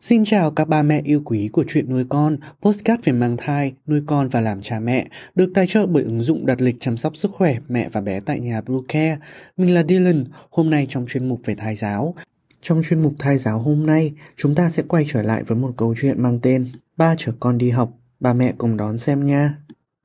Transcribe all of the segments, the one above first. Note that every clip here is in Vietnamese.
Xin chào các ba mẹ yêu quý của chuyện nuôi con, postcard về mang thai, nuôi con và làm cha mẹ, được tài trợ bởi ứng dụng đặt lịch chăm sóc sức khỏe mẹ và bé tại nhà Blue Care. Mình là Dylan, hôm nay trong chuyên mục về thai giáo. Trong chuyên mục thai giáo hôm nay, chúng ta sẽ quay trở lại với một câu chuyện mang tên Ba chở con đi học, ba mẹ cùng đón xem nha.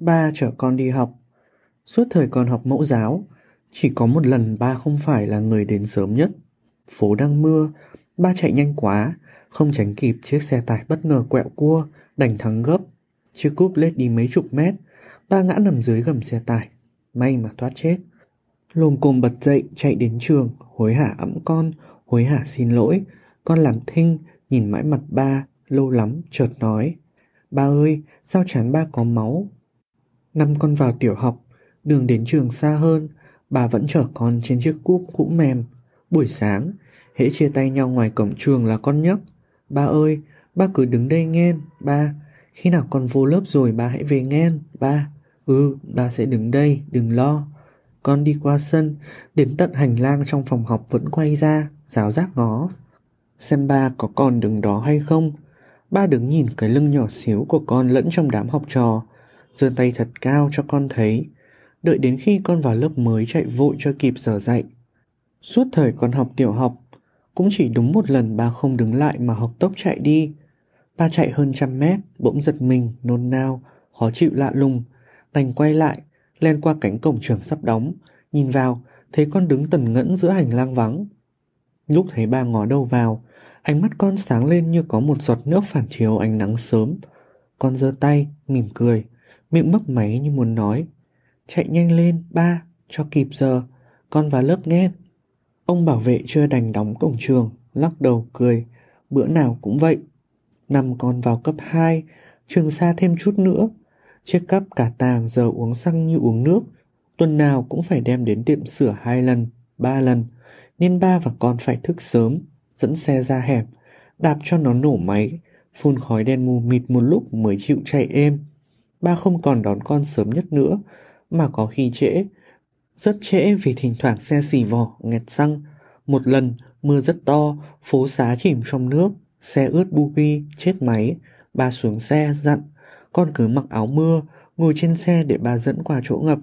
Ba chở con đi học. Suốt thời con học mẫu giáo, chỉ có một lần ba không phải là người đến sớm nhất. Phố đang mưa, ba chạy nhanh quá, không tránh kịp chiếc xe tải bất ngờ quẹo cua, đành thắng gấp. Chiếc cúp lết đi mấy chục mét, ba ngã nằm dưới gầm xe tải. May mà thoát chết. Lồm cồm bật dậy chạy đến trường, hối hả ẵm con, hối hả xin lỗi. Con làm thinh, nhìn mãi mặt ba, lâu lắm, chợt nói. Ba ơi, sao chán ba có máu, Năm con vào tiểu học, đường đến trường xa hơn, bà vẫn chở con trên chiếc cúp cũ mềm. Buổi sáng, hễ chia tay nhau ngoài cổng trường là con nhắc. Ba ơi, ba cứ đứng đây nghe, ba. Khi nào con vô lớp rồi ba hãy về nghe, ba. Ừ, ba sẽ đứng đây, đừng lo. Con đi qua sân, đến tận hành lang trong phòng học vẫn quay ra, giáo giác ngó. Xem ba có còn đứng đó hay không. Ba đứng nhìn cái lưng nhỏ xíu của con lẫn trong đám học trò giơ tay thật cao cho con thấy, đợi đến khi con vào lớp mới chạy vội cho kịp giờ dạy. Suốt thời con học tiểu học, cũng chỉ đúng một lần ba không đứng lại mà học tốc chạy đi. Ba chạy hơn trăm mét, bỗng giật mình, nôn nao, khó chịu lạ lùng, đành quay lại, len qua cánh cổng trường sắp đóng, nhìn vào, thấy con đứng tần ngẫn giữa hành lang vắng. Lúc thấy ba ngó đầu vào, ánh mắt con sáng lên như có một giọt nước phản chiếu ánh nắng sớm. Con giơ tay, mỉm cười, miệng mấp máy như muốn nói. Chạy nhanh lên, ba, cho kịp giờ, con vào lớp nghe. Ông bảo vệ chưa đành đóng cổng trường, lắc đầu cười, bữa nào cũng vậy. Năm con vào cấp 2, trường xa thêm chút nữa. Chiếc cắp cả tàng giờ uống xăng như uống nước, tuần nào cũng phải đem đến tiệm sửa hai lần, ba lần, nên ba và con phải thức sớm, dẫn xe ra hẻm, đạp cho nó nổ máy, phun khói đen mù mịt một lúc mới chịu chạy êm ba không còn đón con sớm nhất nữa, mà có khi trễ. Rất trễ vì thỉnh thoảng xe xì vỏ, nghẹt xăng. Một lần, mưa rất to, phố xá chìm trong nước, xe ướt bu ghi, chết máy. Ba xuống xe, dặn, con cứ mặc áo mưa, ngồi trên xe để ba dẫn qua chỗ ngập.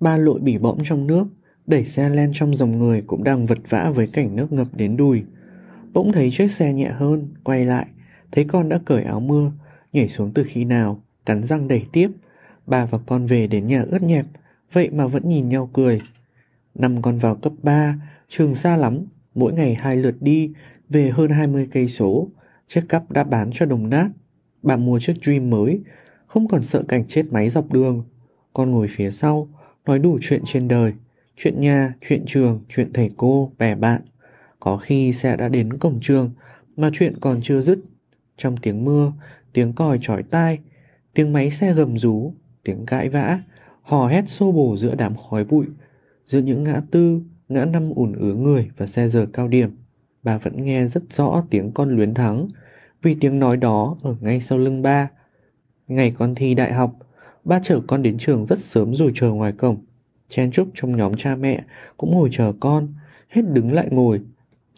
Ba lội bỉ bõm trong nước, đẩy xe len trong dòng người cũng đang vật vã với cảnh nước ngập đến đùi. Bỗng thấy chiếc xe nhẹ hơn, quay lại, thấy con đã cởi áo mưa, nhảy xuống từ khi nào, cắn răng đẩy tiếp. Bà và con về đến nhà ướt nhẹp, vậy mà vẫn nhìn nhau cười. Năm con vào cấp 3, trường xa lắm, mỗi ngày hai lượt đi, về hơn 20 cây số. Chiếc cắp đã bán cho đồng nát. Bà mua chiếc Dream mới, không còn sợ cảnh chết máy dọc đường. Con ngồi phía sau, nói đủ chuyện trên đời. Chuyện nhà, chuyện trường, chuyện thầy cô, bè bạn. Có khi xe đã đến cổng trường, mà chuyện còn chưa dứt. Trong tiếng mưa, tiếng còi chói tai, Tiếng máy xe gầm rú, tiếng cãi vã, hò hét xô bồ giữa đám khói bụi, giữa những ngã tư, ngã năm ùn ứ người và xe giờ cao điểm. Bà vẫn nghe rất rõ tiếng con luyến thắng, vì tiếng nói đó ở ngay sau lưng ba. Ngày con thi đại học, ba chở con đến trường rất sớm rồi chờ ngoài cổng. Chen chúc trong nhóm cha mẹ cũng ngồi chờ con, hết đứng lại ngồi.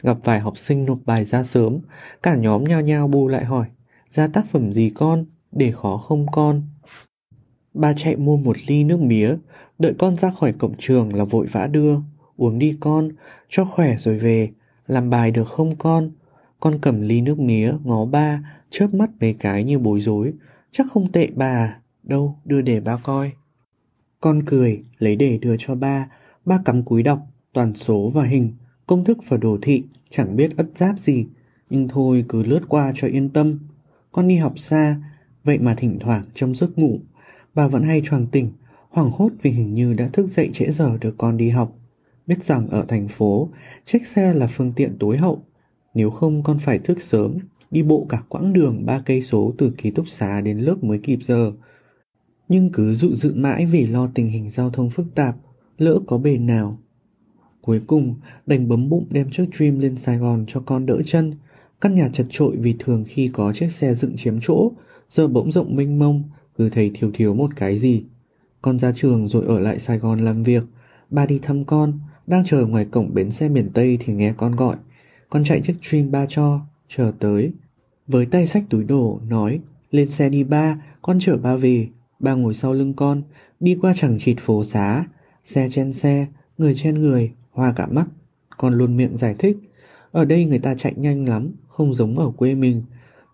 Gặp vài học sinh nộp bài ra sớm, cả nhóm nhao nhao bu lại hỏi, ra tác phẩm gì con? Để khó không con. Ba chạy mua một ly nước mía, đợi con ra khỏi cổng trường là vội vã đưa, uống đi con, cho khỏe rồi về, làm bài được không con? Con cầm ly nước mía, ngó ba, chớp mắt mấy cái như bối rối, chắc không tệ bà, đâu, đưa để ba coi. Con cười, lấy để đưa cho ba, ba cắm cúi đọc, toàn số và hình, công thức và đồ thị, chẳng biết ất giáp gì, nhưng thôi cứ lướt qua cho yên tâm. Con đi học xa, Vậy mà thỉnh thoảng trong giấc ngủ, bà vẫn hay choàng tỉnh, hoảng hốt vì hình như đã thức dậy trễ giờ đưa con đi học. Biết rằng ở thành phố, chiếc xe là phương tiện tối hậu. Nếu không con phải thức sớm, đi bộ cả quãng đường ba cây số từ ký túc xá đến lớp mới kịp giờ. Nhưng cứ dụ dự mãi vì lo tình hình giao thông phức tạp, lỡ có bề nào. Cuối cùng, đành bấm bụng đem chiếc Dream lên Sài Gòn cho con đỡ chân. Căn nhà chật trội vì thường khi có chiếc xe dựng chiếm chỗ, giờ bỗng rộng mênh mông, cứ thấy thiếu thiếu một cái gì. Con ra trường rồi ở lại Sài Gòn làm việc, ba đi thăm con, đang chờ ngoài cổng bến xe miền Tây thì nghe con gọi. Con chạy chiếc Dream ba cho, chờ tới. Với tay sách túi đồ, nói, lên xe đi ba, con chở ba về. Ba ngồi sau lưng con, đi qua chẳng chịt phố xá, xe chen xe, người chen người, hoa cả mắt. Con luôn miệng giải thích, ở đây người ta chạy nhanh lắm, không giống ở quê mình.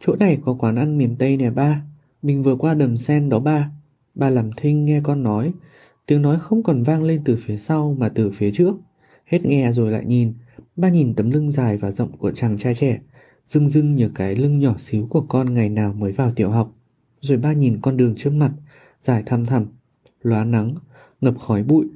Chỗ này có quán ăn miền Tây nè ba, mình vừa qua đầm sen đó ba. Ba làm thinh nghe con nói, tiếng nói không còn vang lên từ phía sau mà từ phía trước. Hết nghe rồi lại nhìn, ba nhìn tấm lưng dài và rộng của chàng trai trẻ, dưng dưng như cái lưng nhỏ xíu của con ngày nào mới vào tiểu học. Rồi ba nhìn con đường trước mặt, dài thăm thẳm, lóa nắng, ngập khói bụi,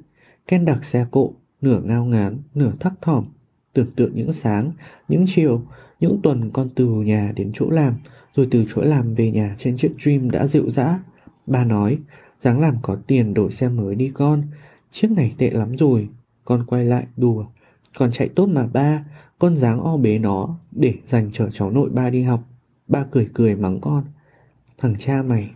Ken đặc xe cộ, nửa ngao ngán, nửa thắc thỏm, tưởng tượng những sáng, những chiều, những tuần con từ nhà đến chỗ làm, rồi từ chỗ làm về nhà trên chiếc Dream đã dịu dã. Ba nói, dáng làm có tiền đổi xe mới đi con, chiếc này tệ lắm rồi. Con quay lại đùa, còn chạy tốt mà ba, con dáng o bế nó để dành chở cháu nội ba đi học. Ba cười cười mắng con. Thằng cha mày